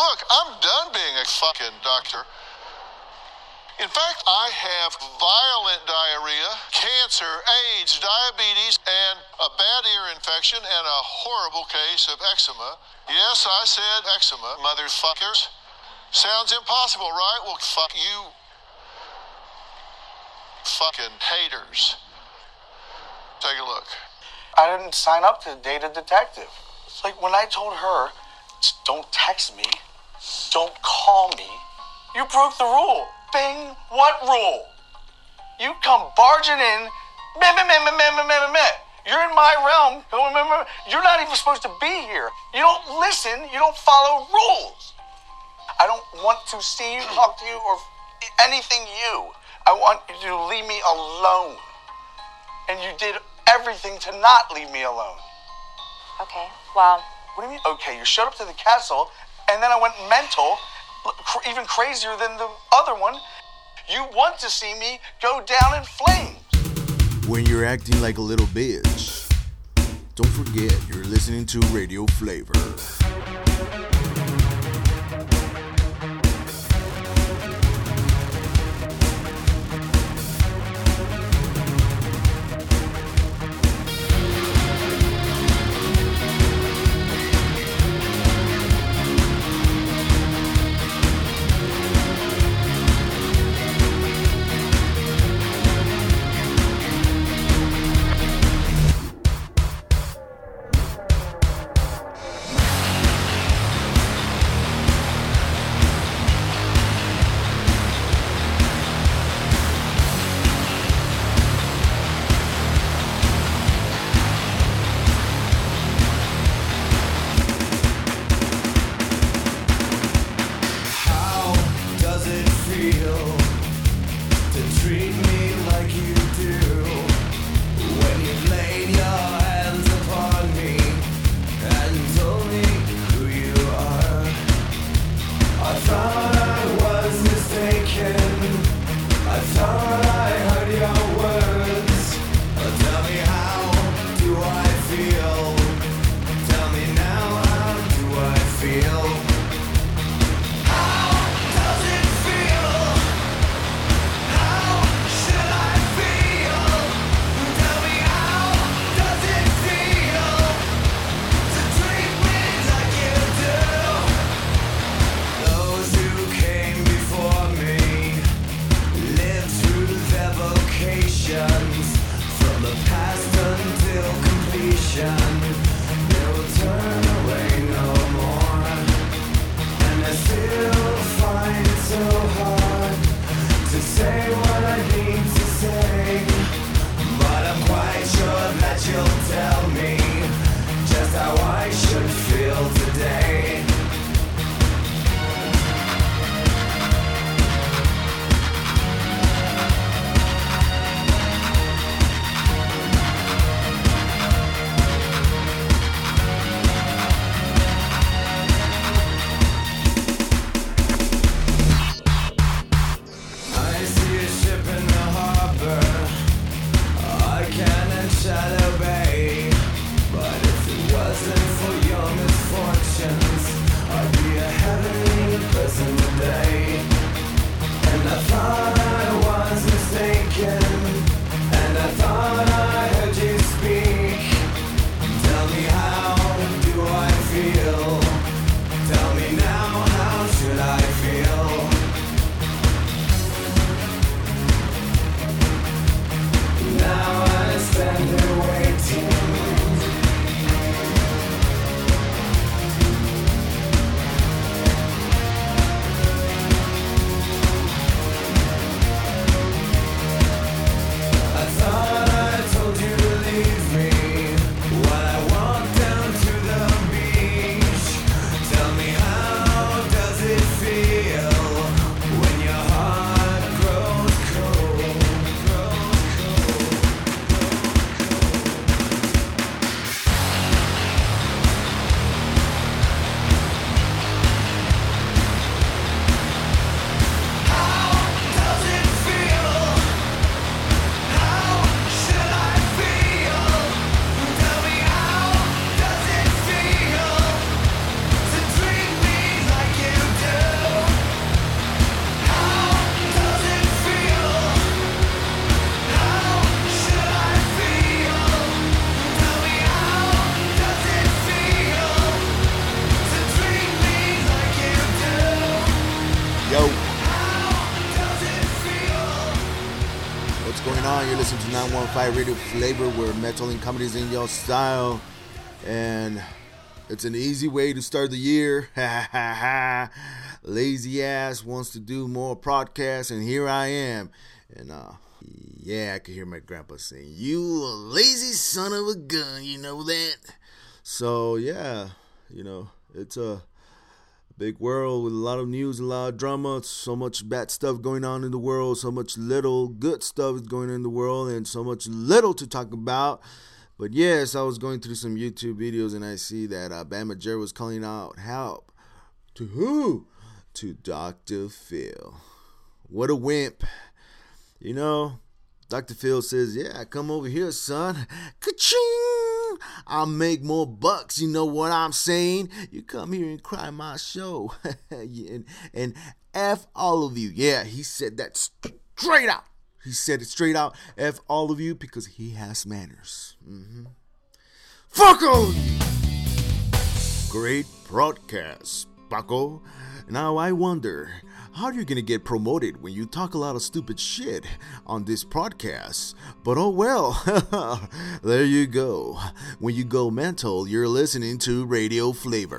Look, I'm done being a fucking doctor. In fact, I have violent diarrhea, cancer, AIDS, diabetes, and a bad ear infection and a horrible case of eczema. Yes, I said eczema, motherfuckers. Sounds impossible, right? Well, fuck you. Fucking haters. Take a look. I didn't sign up to date a detective. It's like when I told her, don't text me, don't call me. You broke the rule. Bing, what rule? You come barging in. Meh, meh, meh, meh, meh, meh, meh, You're in my realm. You're not even supposed to be here. You don't listen. You don't follow rules. I don't want to see you, talk to you, or anything you. I want you to leave me alone. And you did everything to not leave me alone. Okay, well. What do you mean, okay? You showed up to the castle and then I went mental, even crazier than the other one. You want to see me go down in flames. When you're acting like a little bitch, don't forget you're listening to Radio Flavor. 915 Radio Flavor, where metal and comedy is in your style. And it's an easy way to start the year. Lazy ass wants to do more podcasts, and here I am. And uh, yeah, I could hear my grandpa saying, "You lazy son of a gun," you know that. So yeah, you know it's a big world with a lot of news, a lot of drama, so much bad stuff going on in the world, so much little good stuff is going on in the world, and so much little to talk about. But yes, I was going through some YouTube videos and I see that uh, Bam Margera was calling out help to who? To Dr. Phil. What a wimp. You know, Dr. Phil says, Yeah, come over here, son. Ka-ching! I'll make more bucks. You know what I'm saying? You come here and cry my show. and, and F all of you. Yeah, he said that straight out. He said it straight out. F all of you because he has manners. Mm-hmm. Fuck all. Great broadcast, Bucko. Now I wonder, how are you gonna get promoted when you talk a lot of stupid shit on this podcast? But oh well, there you go. When you go mental, you're listening to Radio Flavor.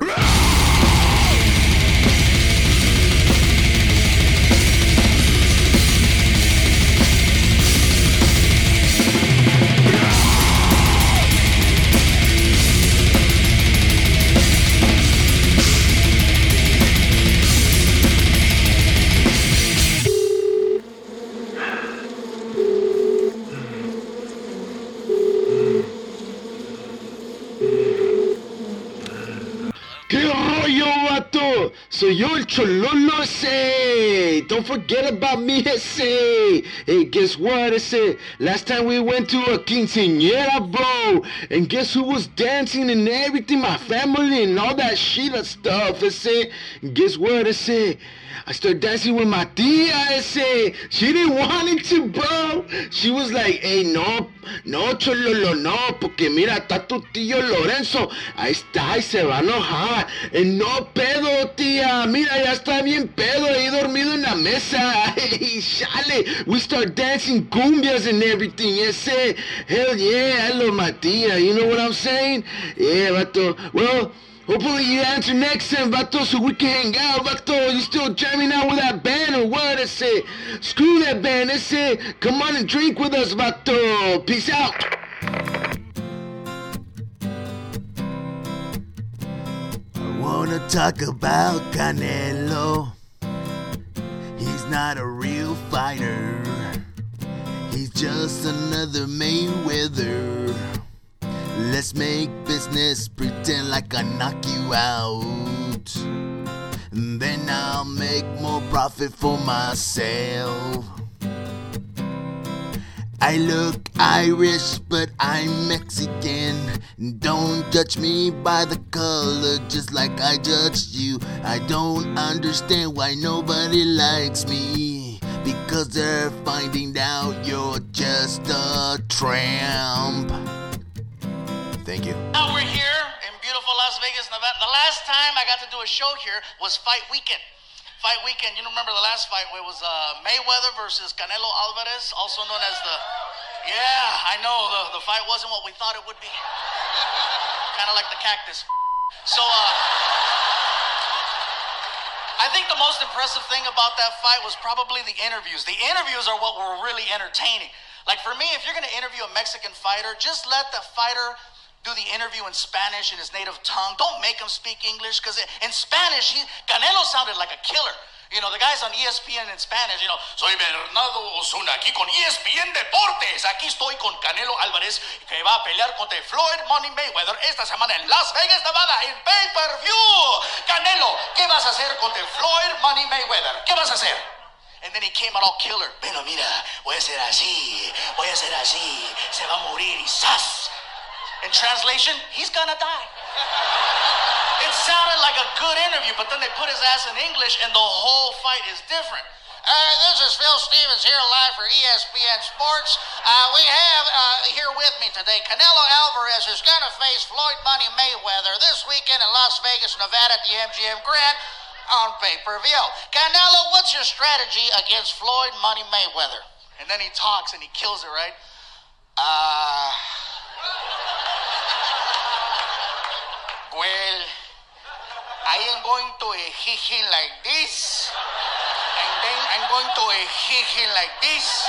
So yo el chololo say, don't forget about me say. Hey, guess what I say? Last time we went to a quinceañera, bro, and guess who was dancing and everything? My family and all that shit and stuff. I say, guess what I say? I started dancing with my tia, I say. She didn't want it to, bro. She was like, hey, no, no, chololo, no, porque mira, está tu tío Lorenzo. Ahí está, y se va a enojar. Eh, no pedo, tía. Mira, ya está bien pedo. Ahí dormido en la mesa. Hey, chale. We start dancing cumbias and everything. Ese, hell yeah, I love my tia. You know what I'm saying? Yeah, vato. Well, Hopefully you answer next time, Vato, so we can hang out, Vato. You still jamming out with that band or what? I say, screw that band. I say, come on and drink with us, Vato. Peace out. I wanna talk about Canelo. He's not a real fighter. He's just another Mayweather. Let's make business, pretend like I knock you out. And then I'll make more profit for myself. I look Irish, but I'm Mexican. Don't judge me by the color, just like I judged you. I don't understand why nobody likes me. Because they're finding out you're just a tramp. Thank you. Now we're here in beautiful Las Vegas, Nevada. The last time I got to do a show here was Fight Weekend. Fight Weekend, you remember the last fight it was uh, Mayweather versus Canelo Alvarez, also known as the. Yeah, I know the, the fight wasn't what we thought it would be. kind of like the cactus. So, uh. I think the most impressive thing about that fight was probably the interviews. The interviews are what were really entertaining. Like for me, if you're gonna interview a Mexican fighter, just let the fighter do the interview in Spanish in his native tongue. Don't make him speak English because in Spanish, he, Canelo sounded like a killer. You know, the guys on ESPN in Spanish, you know, soy Bernardo Osuna aquí con ESPN Deportes. Aquí estoy con Canelo Álvarez que va a pelear contra Floyd Money Mayweather esta semana en Las Vegas, Nevada, en pay-per-view. Canelo, ¿qué vas a hacer contra Floyd Money Mayweather? ¿Qué vas a hacer? And then he came out all killer. Bueno, mira, voy a hacer así, voy a hacer así, se va a morir y ¡zas! In translation, he's gonna die. It sounded like a good interview, but then they put his ass in English and the whole fight is different. Uh, this is Phil Stevens here live for ESPN Sports. Uh, we have uh, here with me today Canelo Alvarez is going to face Floyd Money Mayweather this weekend in Las Vegas, Nevada at the MGM Grand on pay per view. Canelo, what's your strategy against Floyd Money Mayweather? And then he talks and he kills it, right? Ah. well, I am going to a hit like this. And then I'm going to a hit him like this.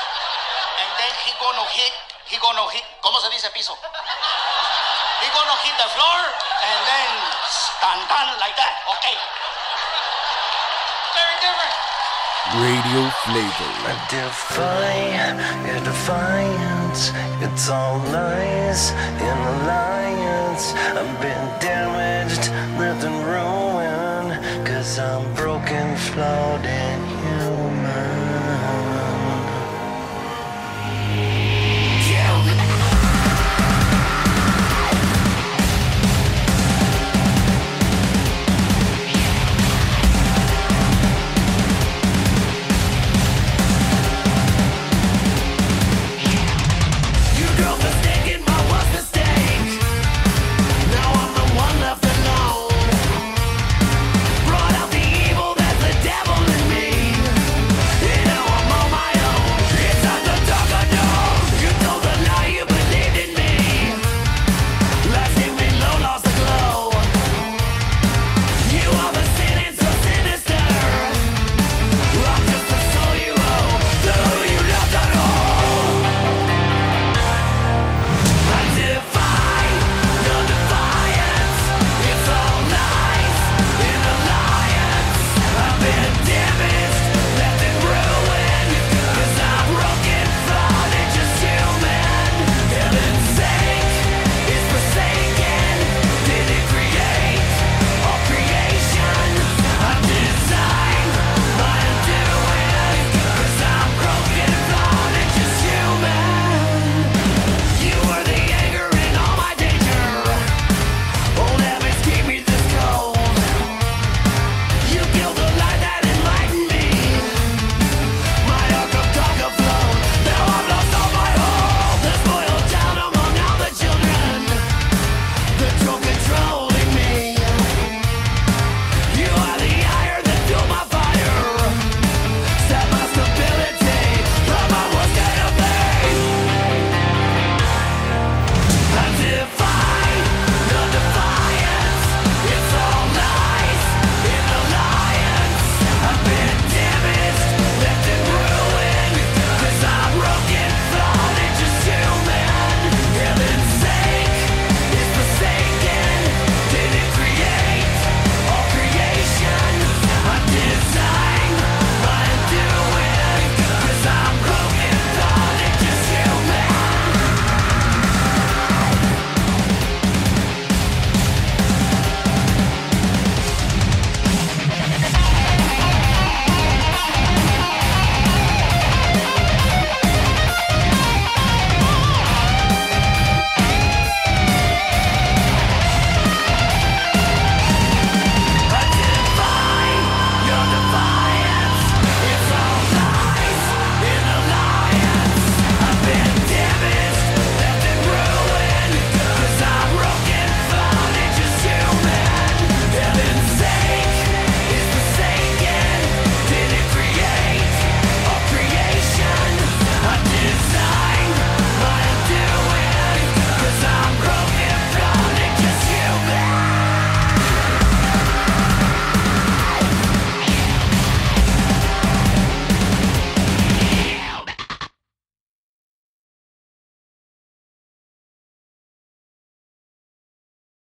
And then he gonna hit, he gonna hit, ¿cómo se dice piso? He gonna hit the floor and then stand down like that. Okay. Very different. Radio flavor. I defy your defiance. It's all lies in alliance. I've been damaged, left in ruin. I'm broken, human.